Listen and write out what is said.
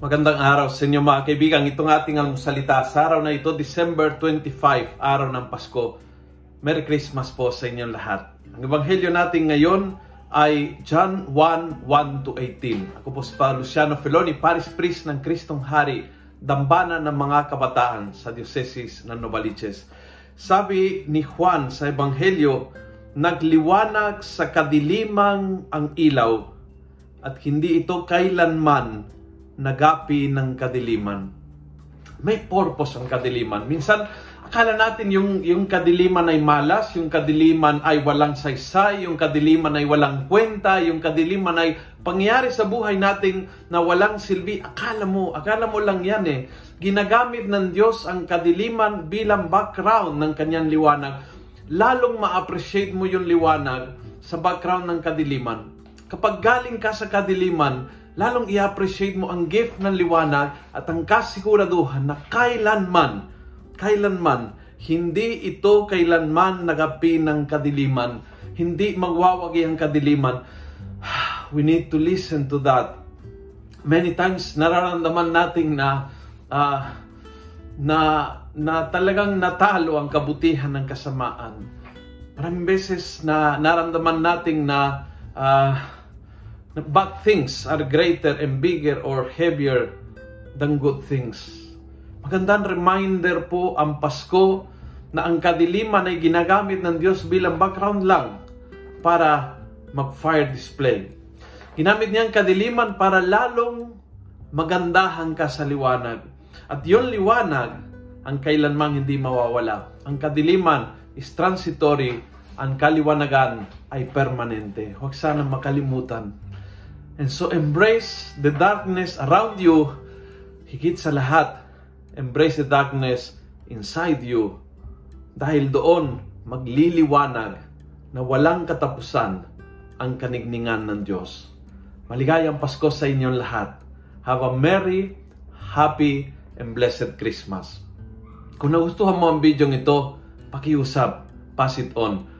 Magandang araw sa inyo mga kaibigan. Itong ating salita sa araw na ito, December 25, araw ng Pasko. Merry Christmas po sa inyong lahat. Ang ebanghelyo natin ngayon ay John 1, 1 to 18. Ako po si Father Luciano Feloni, Paris Priest ng Kristong Hari, dambana ng mga kabataan sa Diocese ng Novaliches. Sabi ni Juan sa ebanghelyo, nagliwanag sa kadilimang ang ilaw at hindi ito kailanman nagapi ng kadiliman. May purpose ang kadiliman. Minsan, akala natin yung, yung kadiliman ay malas, yung kadiliman ay walang saysay, yung kadiliman ay walang kwenta, yung kadiliman ay pangyari sa buhay natin na walang silbi. Akala mo, akala mo lang yan eh. Ginagamit ng Diyos ang kadiliman bilang background ng kanyang liwanag. Lalong ma-appreciate mo yung liwanag sa background ng kadiliman. Kapag galing ka sa kadiliman, lalong i-appreciate mo ang gift ng liwanag at ang kasiguraduhan na kailanman, kailanman, hindi ito kailanman nagapi ng kadiliman. Hindi magwawagi ang kadiliman. We need to listen to that. Many times nararamdaman natin na uh, na na talagang natalo ang kabutihan ng kasamaan. Maraming beses na naramdaman natin na uh, bad things are greater and bigger or heavier than good things. Magandang reminder po ang Pasko na ang kadiliman ay ginagamit ng Diyos bilang background lang para mag-fire display. Ginamit niya ang kadiliman para lalong magandahan ka sa liwanag. At yon liwanag ang kailanmang hindi mawawala. Ang kadiliman is transitory, ang kaliwanagan ay permanente. Huwag sana makalimutan And so embrace the darkness around you. Higit sa lahat, embrace the darkness inside you. Dahil doon, magliliwanag na walang katapusan ang kanigningan ng Diyos. Maligayang Pasko sa inyong lahat. Have a merry, happy, and blessed Christmas. Kung nagustuhan mo ang video ito, pakiusap, pass it on